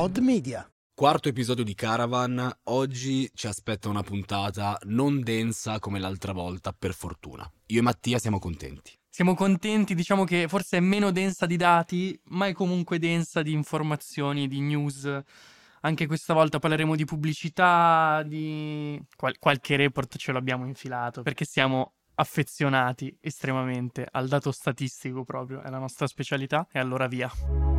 Odd Media. Quarto episodio di Caravan, oggi ci aspetta una puntata non densa come l'altra volta, per fortuna. Io e Mattia siamo contenti. Siamo contenti, diciamo che forse è meno densa di dati, ma è comunque densa di informazioni, di news. Anche questa volta parleremo di pubblicità, di Qual- qualche report ce l'abbiamo infilato, perché siamo affezionati estremamente al dato statistico proprio, è la nostra specialità, e allora via.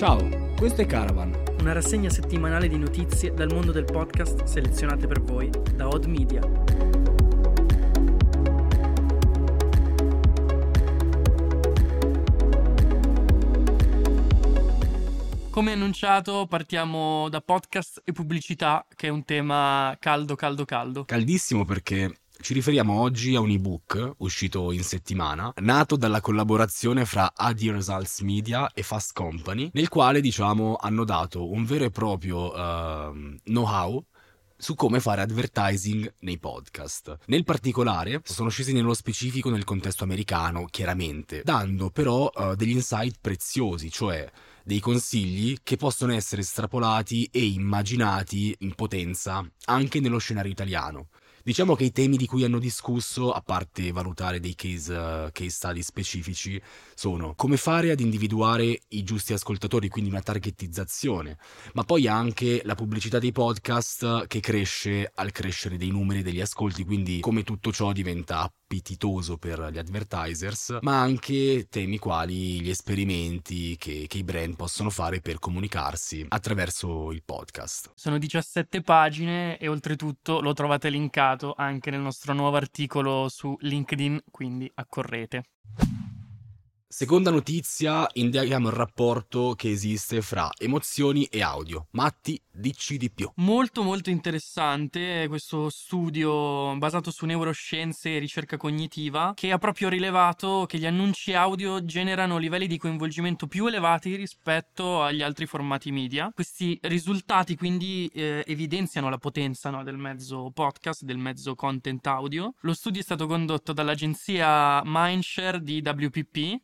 Ciao, questo è Caravan. Una rassegna settimanale di notizie dal mondo del podcast selezionate per voi da Odd Media. Come annunciato, partiamo da podcast e pubblicità, che è un tema caldo, caldo, caldo. Caldissimo perché ci riferiamo oggi a un ebook uscito in settimana, nato dalla collaborazione fra AD Results Media e Fast Company, nel quale, diciamo, hanno dato un vero e proprio uh, know-how su come fare advertising nei podcast. Nel particolare sono scesi nello specifico nel contesto americano, chiaramente, dando però uh, degli insight preziosi, cioè dei consigli che possono essere estrapolati e immaginati in potenza anche nello scenario italiano. Diciamo che i temi di cui hanno discusso, a parte valutare dei case, uh, case study specifici, sono come fare ad individuare i giusti ascoltatori, quindi una targetizzazione, ma poi anche la pubblicità dei podcast che cresce al crescere dei numeri degli ascolti, quindi come tutto ciò diventa appetitoso per gli advertisers, ma anche temi quali gli esperimenti che, che i brand possono fare per comunicarsi attraverso il podcast. Sono 17 pagine e oltretutto lo trovate linkato anche nel nostro nuovo articolo su LinkedIn, quindi accorrete. Seconda notizia, indaghiamo il rapporto che esiste fra emozioni e audio. Matti, dici di più. Molto molto interessante questo studio basato su neuroscienze e ricerca cognitiva che ha proprio rilevato che gli annunci audio generano livelli di coinvolgimento più elevati rispetto agli altri formati media. Questi risultati quindi eh, evidenziano la potenza no, del mezzo podcast, del mezzo content audio. Lo studio è stato condotto dall'agenzia Mindshare di WPP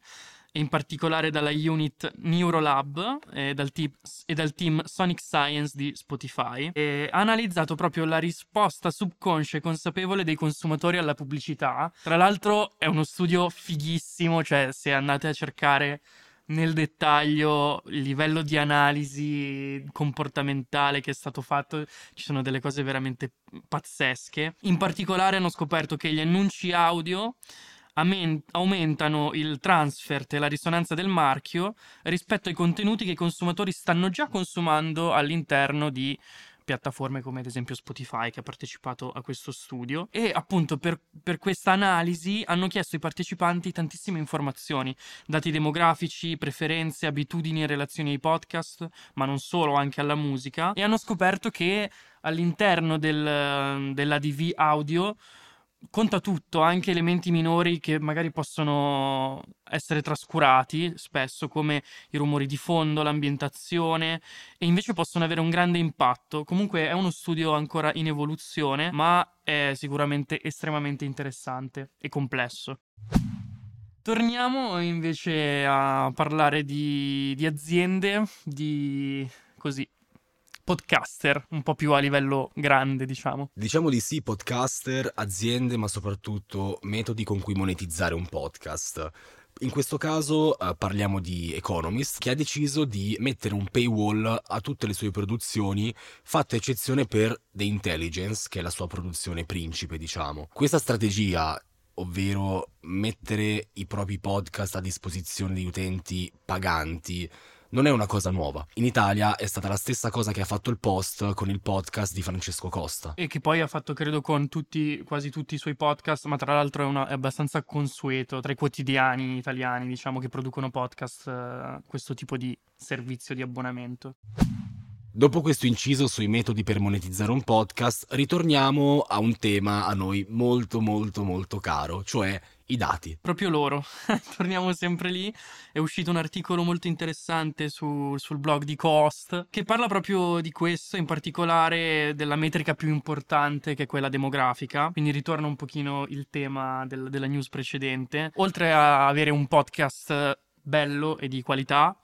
in particolare dalla unit Neurolab e dal, team, e dal team Sonic Science di Spotify, e ha analizzato proprio la risposta subconscia e consapevole dei consumatori alla pubblicità. Tra l'altro è uno studio fighissimo, cioè se andate a cercare nel dettaglio il livello di analisi comportamentale che è stato fatto, ci sono delle cose veramente pazzesche. In particolare hanno scoperto che gli annunci audio aumentano il transfert e la risonanza del marchio rispetto ai contenuti che i consumatori stanno già consumando all'interno di piattaforme come ad esempio Spotify che ha partecipato a questo studio. E appunto per, per questa analisi hanno chiesto ai partecipanti tantissime informazioni, dati demografici, preferenze, abitudini e relazioni ai podcast, ma non solo, anche alla musica e hanno scoperto che all'interno del, dell'ADV audio conta tutto, anche elementi minori che magari possono essere trascurati spesso, come i rumori di fondo, l'ambientazione, e invece possono avere un grande impatto. Comunque è uno studio ancora in evoluzione, ma è sicuramente estremamente interessante e complesso. Torniamo invece a parlare di, di aziende, di così podcaster, un po' più a livello grande, diciamo. Diciamo di sì, podcaster, aziende, ma soprattutto metodi con cui monetizzare un podcast. In questo caso uh, parliamo di Economist che ha deciso di mettere un paywall a tutte le sue produzioni, fatta eccezione per The Intelligence, che è la sua produzione principe, diciamo. Questa strategia ovvero mettere i propri podcast a disposizione di utenti paganti non è una cosa nuova. In Italia è stata la stessa cosa che ha fatto il Post con il podcast di Francesco Costa. E che poi ha fatto, credo, con tutti, quasi tutti i suoi podcast, ma tra l'altro è, una, è abbastanza consueto tra i quotidiani italiani, diciamo, che producono podcast, eh, questo tipo di servizio di abbonamento. Dopo questo inciso sui metodi per monetizzare un podcast, ritorniamo a un tema a noi molto molto molto caro, cioè i dati. Proprio loro, torniamo sempre lì. È uscito un articolo molto interessante su, sul blog di Cost che parla proprio di questo, in particolare della metrica più importante che è quella demografica. Quindi ritorna un pochino il tema del, della news precedente. Oltre a avere un podcast bello e di qualità,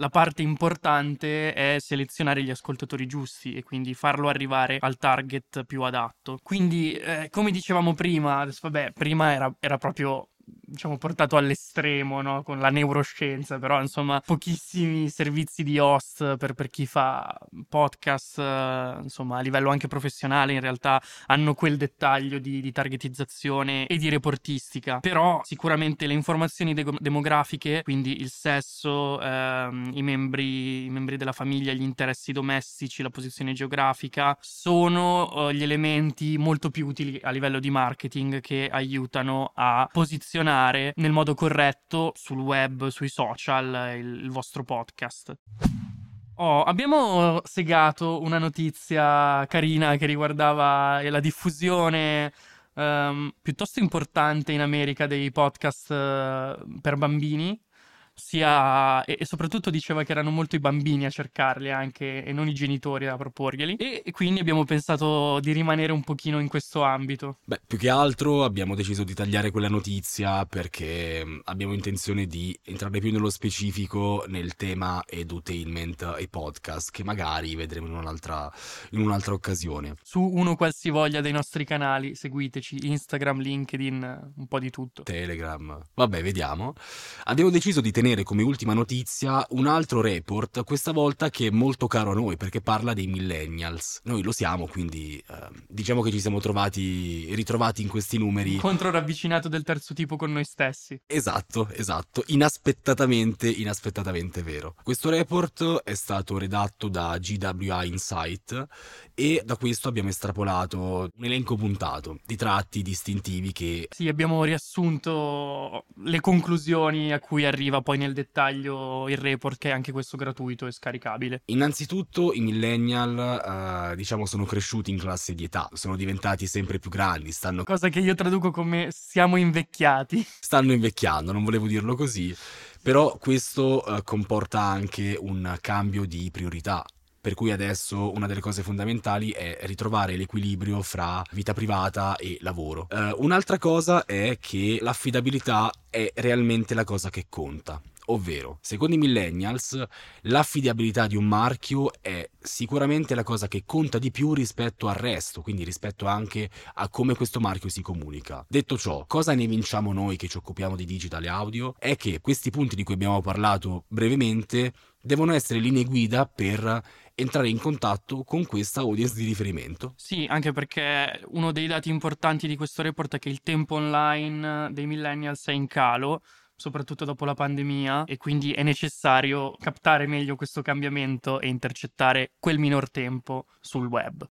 la parte importante è selezionare gli ascoltatori giusti e quindi farlo arrivare al target più adatto. Quindi, eh, come dicevamo prima, adesso, vabbè, prima era, era proprio diciamo, portato all'estremo no? con la neuroscienza, però insomma pochissimi servizi di host per, per chi fa podcast, eh, insomma a livello anche professionale in realtà hanno quel dettaglio di, di targetizzazione e di reportistica, però sicuramente le informazioni de- demografiche, quindi il sesso, ehm, i, membri, i, membri, della famiglia, gli interessi domestici, la posizione geografica, sono eh, gli elementi molto più utili a livello di marketing che aiutano a posizionare posizionare nel modo corretto sul web, sui social, il, il vostro podcast. Oh, abbiamo segato una notizia carina che riguardava la diffusione um, piuttosto importante in America dei podcast uh, per bambini sia e, e, soprattutto diceva che erano molto i bambini a cercarli anche e non i genitori a proporglieli e, e, quindi abbiamo pensato di rimanere un pochino in questo ambito. Beh, più che altro abbiamo deciso di tagliare quella notizia perché mm, abbiamo intenzione di entrare più nello specifico nel tema edutainment e podcast che magari vedremo in un'altra, in un'altra occasione. Su uno qualsivoglia dei nostri canali, seguiteci, Instagram, LinkedIn, un po' di tutto. Telegram. Vabbè, vediamo. Abbiamo deciso di tenere tenere come ultima notizia un altro report, questa volta che è molto caro a noi perché parla dei millennials. Noi lo siamo, quindi eh, diciamo che ci siamo trovati, ritrovati in questi numeri. Contro ravvicinato del terzo tipo con noi stessi. Esatto, esatto, inaspettatamente, inaspettatamente vero. Questo report è stato redatto da GWI Insight e da questo abbiamo estrapolato un elenco puntato di tratti distintivi che... Sì, abbiamo riassunto le conclusioni a cui arriva poi nel dettaglio il report che è anche questo gratuito e scaricabile. Innanzitutto i millennial, uh, diciamo, sono cresciuti in classe di età, sono diventati sempre più grandi, stanno... Cosa che io traduco come siamo invecchiati. Stanno invecchiando, non volevo dirlo così, però questo uh, comporta anche un cambio di priorità per cui adesso una delle cose fondamentali è ritrovare l'equilibrio fra vita privata e lavoro. Uh, un'altra cosa è che l'affidabilità è realmente la cosa che conta. Ovvero, secondo i millennials, l'affidabilità di un marchio è sicuramente la cosa che conta di più rispetto al resto, quindi rispetto anche a come questo marchio si comunica. Detto ciò, cosa ne vinciamo noi che ci occupiamo di digital e audio? È che questi punti di cui abbiamo parlato brevemente devono essere linee guida per entrare in contatto con questa audience di riferimento. Sì, anche perché uno dei dati importanti di questo report è che il tempo online dei millennials è in calo soprattutto dopo la pandemia e quindi è necessario captare meglio questo cambiamento e intercettare quel minor tempo sul web.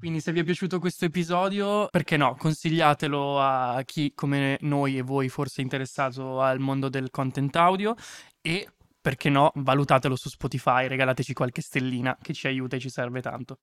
Quindi se vi è piaciuto questo episodio, perché no, consigliatelo a chi come noi e voi forse è interessato al mondo del content audio e perché no, valutatelo su Spotify, regalateci qualche stellina che ci aiuta e ci serve tanto.